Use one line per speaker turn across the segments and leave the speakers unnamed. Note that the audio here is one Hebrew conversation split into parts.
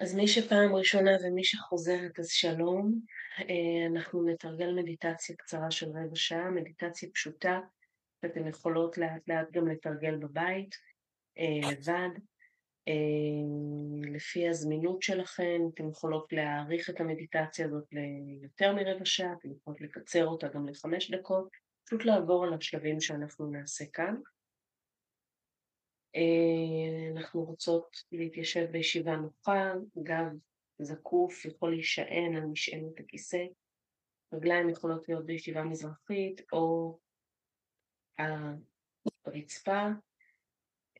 אז מי שפעם ראשונה ומי שחוזרת אז שלום, אה, אנחנו נתרגל מדיטציה קצרה של רבע שעה, מדיטציה פשוטה, שאתן יכולות לאט לאט גם לתרגל בבית, אה, לבד, אה, לפי הזמינות שלכן, אתן יכולות להעריך את המדיטציה הזאת ליותר מרבע שעה, אתן יכולות לקצר אותה גם לחמש דקות, פשוט לעבור על השלבים שאנחנו נעשה כאן. אה, אנחנו רוצות להתיישב בישיבה נוחה, גב זקוף יכול להישען על משענת הכיסא, רגליים יכולות להיות בישיבה מזרחית או הרצפה,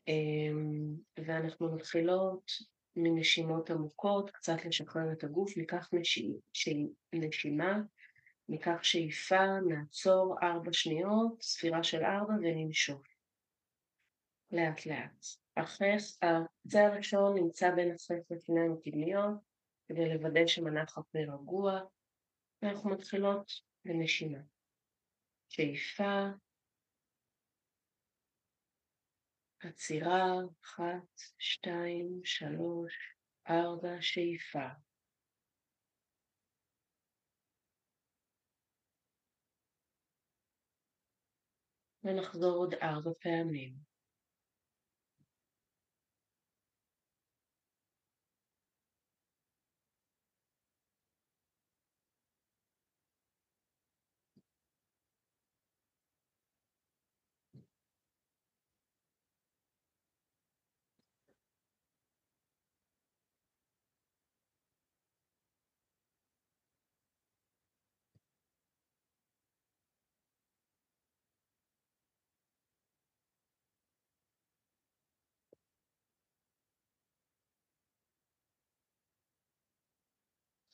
אה, ואנחנו מתחילות מנשימות עמוקות, קצת לשחרר את הגוף, ניקח נשימה, ניקח שאיפה, נעצור ארבע שניות, ספירה של ארבע וננשוף. לאט לאט. החץ, הקצה הראשון נמצא בין החץ לפניים הקדמיות כדי לוודא שמנח הפה רגוע ואנחנו מתחילות בנשימה. שאיפה, עצירה, אחת, שתיים, שלוש, ארבע, שאיפה. ונחזור עוד ארבע פעמים.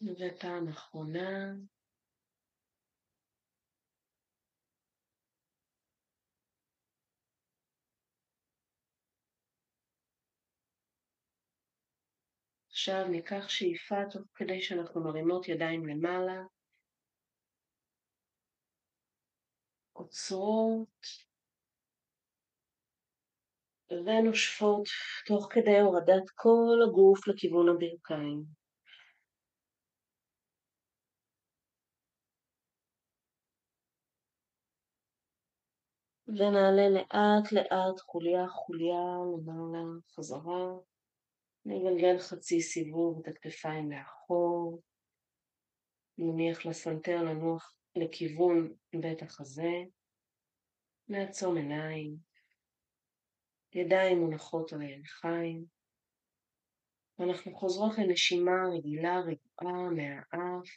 ופעם אחרונה. עכשיו ניקח שאיפה תוך כדי שאנחנו מרימות ידיים למעלה, עוצרות ונושפות תוך כדי הורדת כל הגוף לכיוון הברכיים. ונעלה לאט לאט חוליה חוליה למעלה חזרה, נגלגל חצי סיבוב את הכתפיים לאחור, נניח לסנטר לנוח לכיוון בית החזה, נעצום עיניים, ידיים מונחות על הירכיים, ואנחנו חוזרות לנשימה רגילה רגועה מהאף,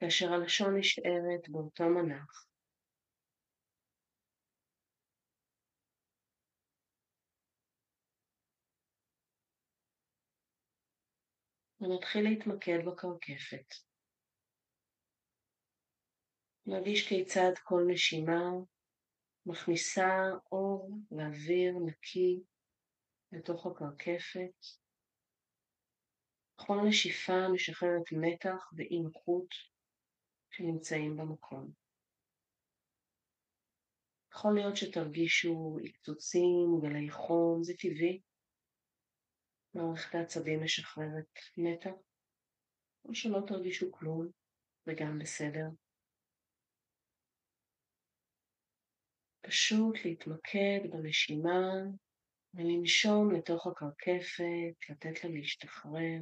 כאשר הלשון נשארת באותו מנח. ונתחיל להתמקד בקרקפת. נרגיש כיצד כל נשימה מכניסה אור ואוויר נקי לתוך הקרקפת. כל נשיפה משחררת מתח ואי נוחות שנמצאים במקום. יכול להיות שתרגישו עקצוצים, גלי חום, זה טבעי. מערכת העצבים משחררת מתח, או שלא תרגישו כלום, זה גם בסדר. פשוט להתמקד בנשימה ולנשום לתוך הקרקפת, לתת לה להשתחרר.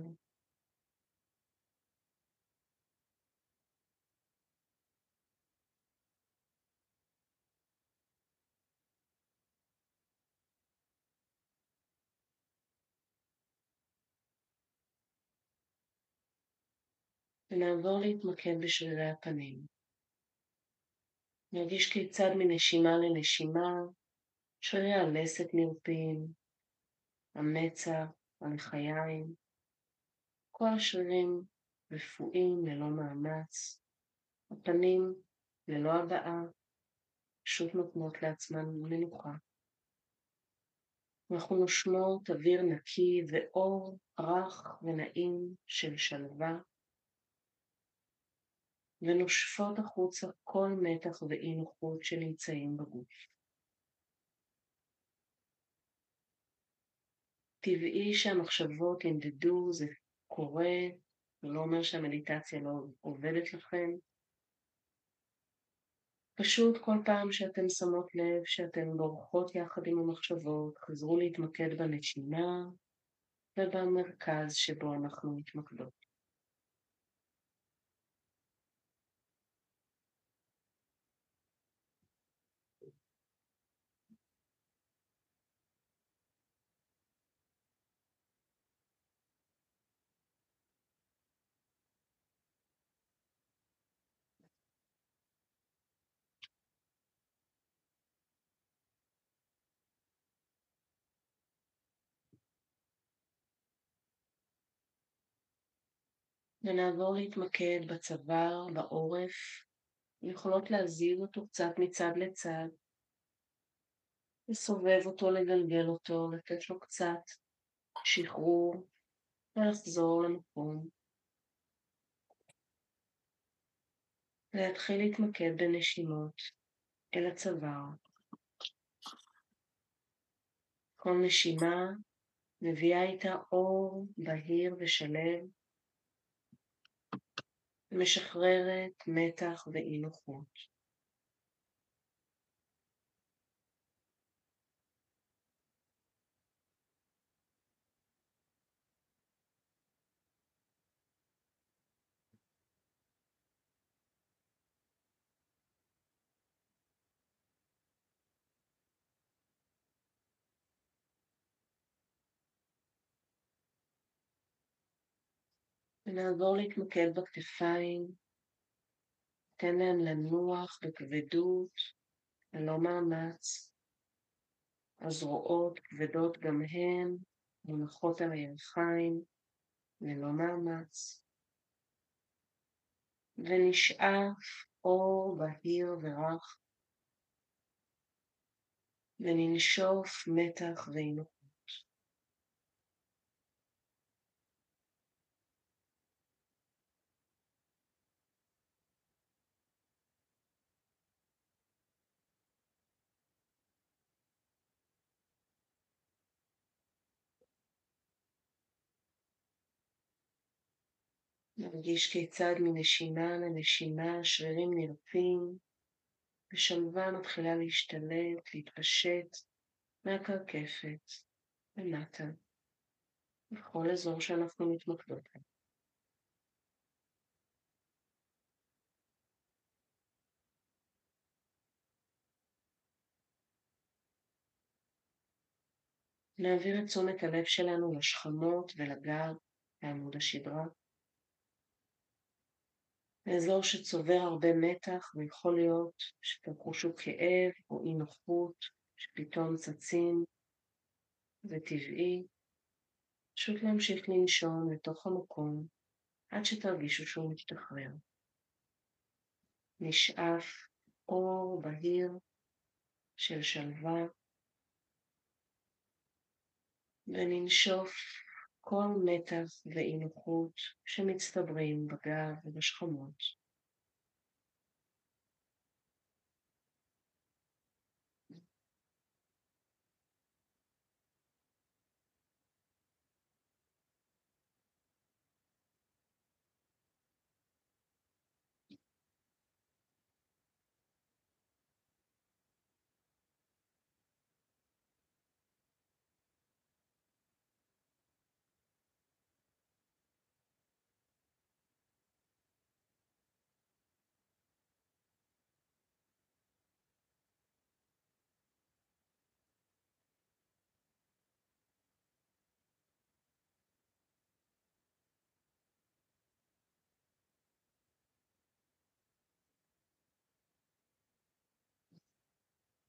ונעבור להתמקד בשרירי הפנים. נרגיש כיצד מנשימה לנשימה שרירי הלסת נרפים, המצח, הלחיים, כל השרירים רפואיים ללא מאמץ, הפנים ללא הבעה, פשוט נותנות לעצמן מנוחה. אנחנו נושמות אוויר נקי ואור רך ונעים של שלווה ונושפות החוצה כל מתח ואי נוחות שנמצאים בגוף. טבעי שהמחשבות ינדדו, זה קורה, זה לא אומר שהמדיטציה לא עובדת לכם. פשוט כל פעם שאתן שמות לב שאתן בורחות יחד עם המחשבות, חזרו להתמקד בנשימה ובמרכז שבו אנחנו מתמקדות. ונעבור להתמקד בצוואר, בעורף, יכולות להזיז אותו קצת מצד לצד, לסובב אותו, לגלגל אותו, לתת לו קצת שחרור ולחזור למקום. להתחיל להתמקד בנשימות אל הצוואר. כל נשימה מביאה איתה אור בהיר ושלב משחררת מתח ואי נוחות. ונעבור להתמקד בכתפיים, תן להם לנוח בכבדות, ללא מאמץ. הזרועות כבדות גם הן, מונחות על הירכיים, ללא מאמץ. ונשאף אור בהיר ורך, וננשוף מתח ואינוך. נרגיש כיצד מנשימה לנשימה השרירים נרפים, ושלווה מתחילה להשתלט, להתפשט מהקרקפת למטה, בכל אזור שאנחנו מתמקדות בו. נעביר את תשומת הלב שלנו לשכמות ולגב, לעמוד השדרה. אזור שצובר הרבה מתח ויכול להיות שתחושו כאב או אי נוחות שפתאום צצים, זה טבעי. פשוט להמשיך לנשום לתוך המקום עד שתרגישו שהוא משתחרר. נשאף אור בהיר של שלווה וננשוף כל מתח ואי נוחות שמצטברים בגב ובשכמות.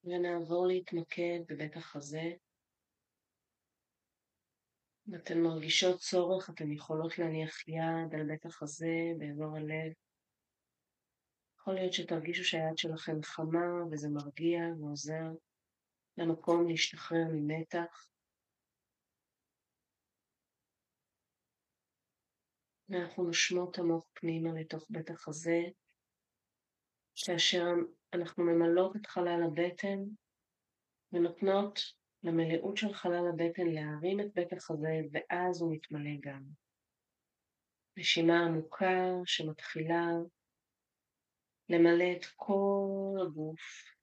ונעבור להתמקד בבית החזה. אם אתן מרגישות צורך, אתן יכולות להניח יד על בית החזה, באזור הלב. יכול להיות שתרגישו שהיד שלכם חמה וזה מרגיע ועוזר למקום להשתחרר ממתח. ואנחנו נושמות עמוק פנימה לתוך בית החזה, כאשר אנחנו ממלאות את חלל הבטן ונותנות למלאות של חלל הבטן להרים את בית החזה ואז הוא מתמלא גם. נשימה עמוקה שמתחילה למלא את כל הגוף.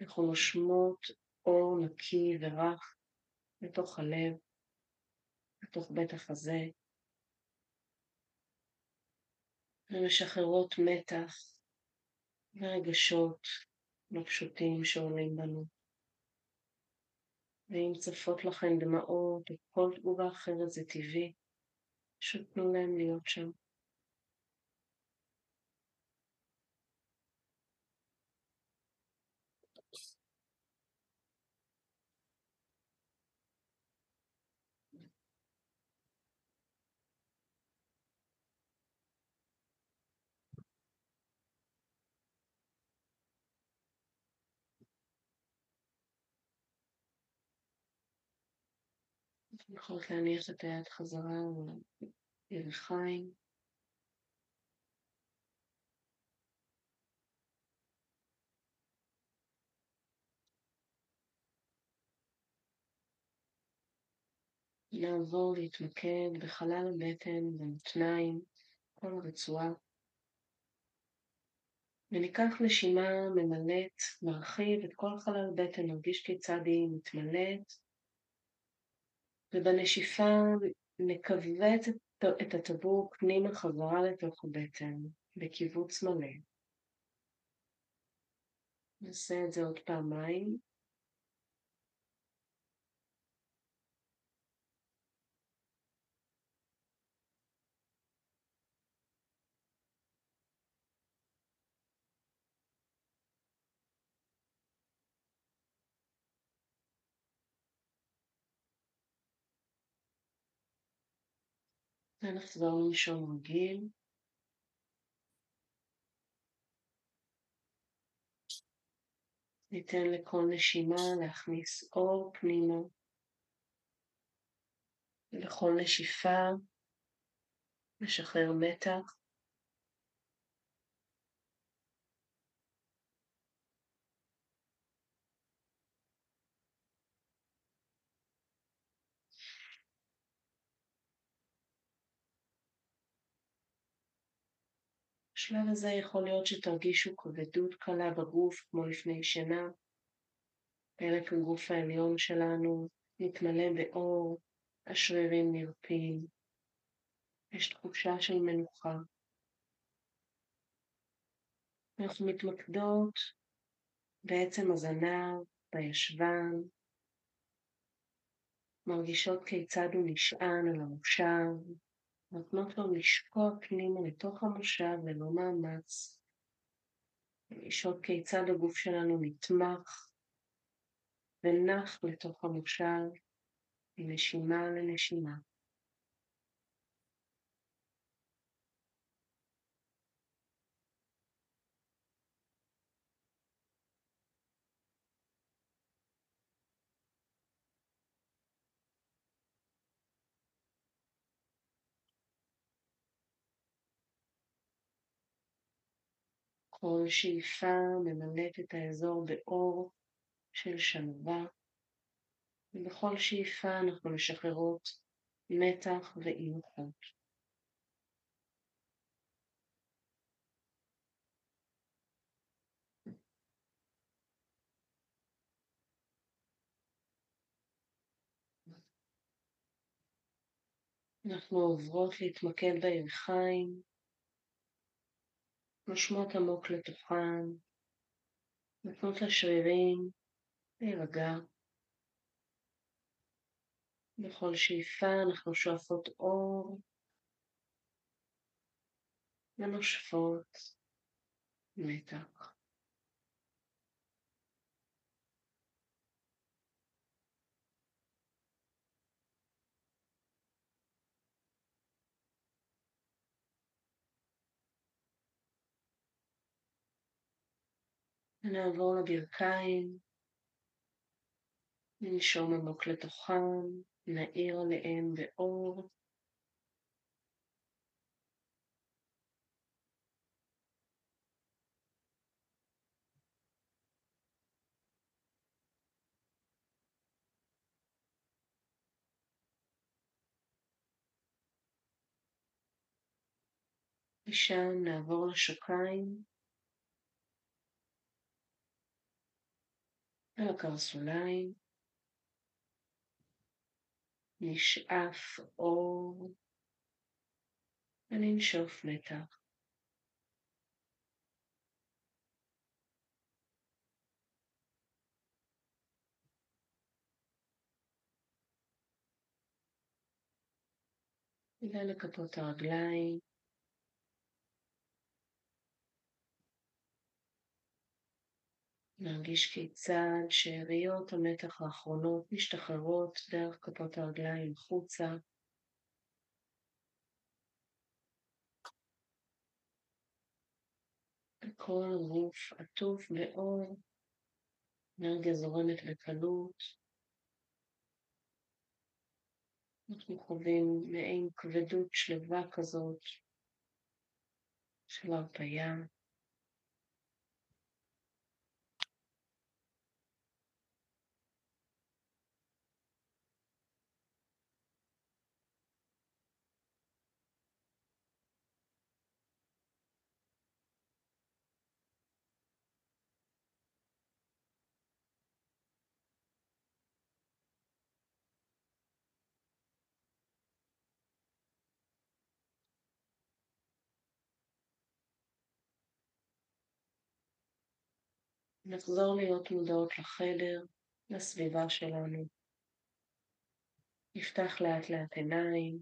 אנחנו נושמות אור נקי ורך לתוך הלב, לתוך בית החזה, ומשחררות מתח ורגשות לא פשוטים שעולים בנו. ואם צפות לכם דמעות או כל תגובה אחרת זה טבעי, פשוט תנו להם להיות שם. יכולת להניח את היד חזרה לירכיים. נעבור להתמקד בחלל הבטן, במותניים, כל הרצועה. וניקח נשימה ממלאת, נרחיב את כל חלל בטן, נרגיש כיצד היא מתמלאת, ובנשיפה נכווץ את הטבור פנימה חזרה לתוך הבטן, בקיבוץ מלא. נעשה את זה עוד פעמיים. ונחזור לנשום רגיל. ניתן לכל נשימה להכניס אור פנימה, ולכל נשיפה לשחרר מתח. בשלב הזה יכול להיות שתרגישו כבדות קלה בגוף כמו לפני שינה. פרק הגוף העליון שלנו מתמלא באור, השרירים נרפים, יש תחושה של מנוחה. אנחנו מתמקדות בעצם הזנב, בישבן, מרגישות כיצד הוא נשען על המושב, נותנות לו לשקוע פנימה לתוך המושב ללא מאמץ, לשאול כיצד הגוף שלנו נתמך ונח לתוך המושב מנשימה לנשימה. כל שאיפה ממלאת את האזור באור של שלווה, ובכל שאיפה אנחנו משחררות מתח ואי נוחות. אנחנו עוברות להתמקד בירכיים, נושמות עמוק לתוכן, נותנות לשרירים להירגע. בכל שאיפה אנחנו שואפות אור ונושפות מתח. ונעבור לברכיים, ננשום עמוק לתוכם, נעיר עליהם באור. ושם נעבור לשוקיים. על הקרסוליים, נשאף אור וננשוף מתח. נעלה לכפות הרגליים, נרגיש כיצד שאריות המתח האחרונות משתחררות דרך כפות הרגליים החוצה. כל הגוף עטוף באור, אנרגיה זורמת בקלות. אנחנו חווים מעין כבדות שלווה כזאת של הרפאיה. נחזור להיות מודעות לחדר, לסביבה שלנו. נפתח לאט לאט עיניים,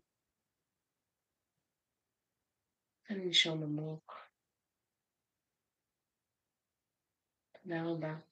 וננשום עמוק. תודה רבה.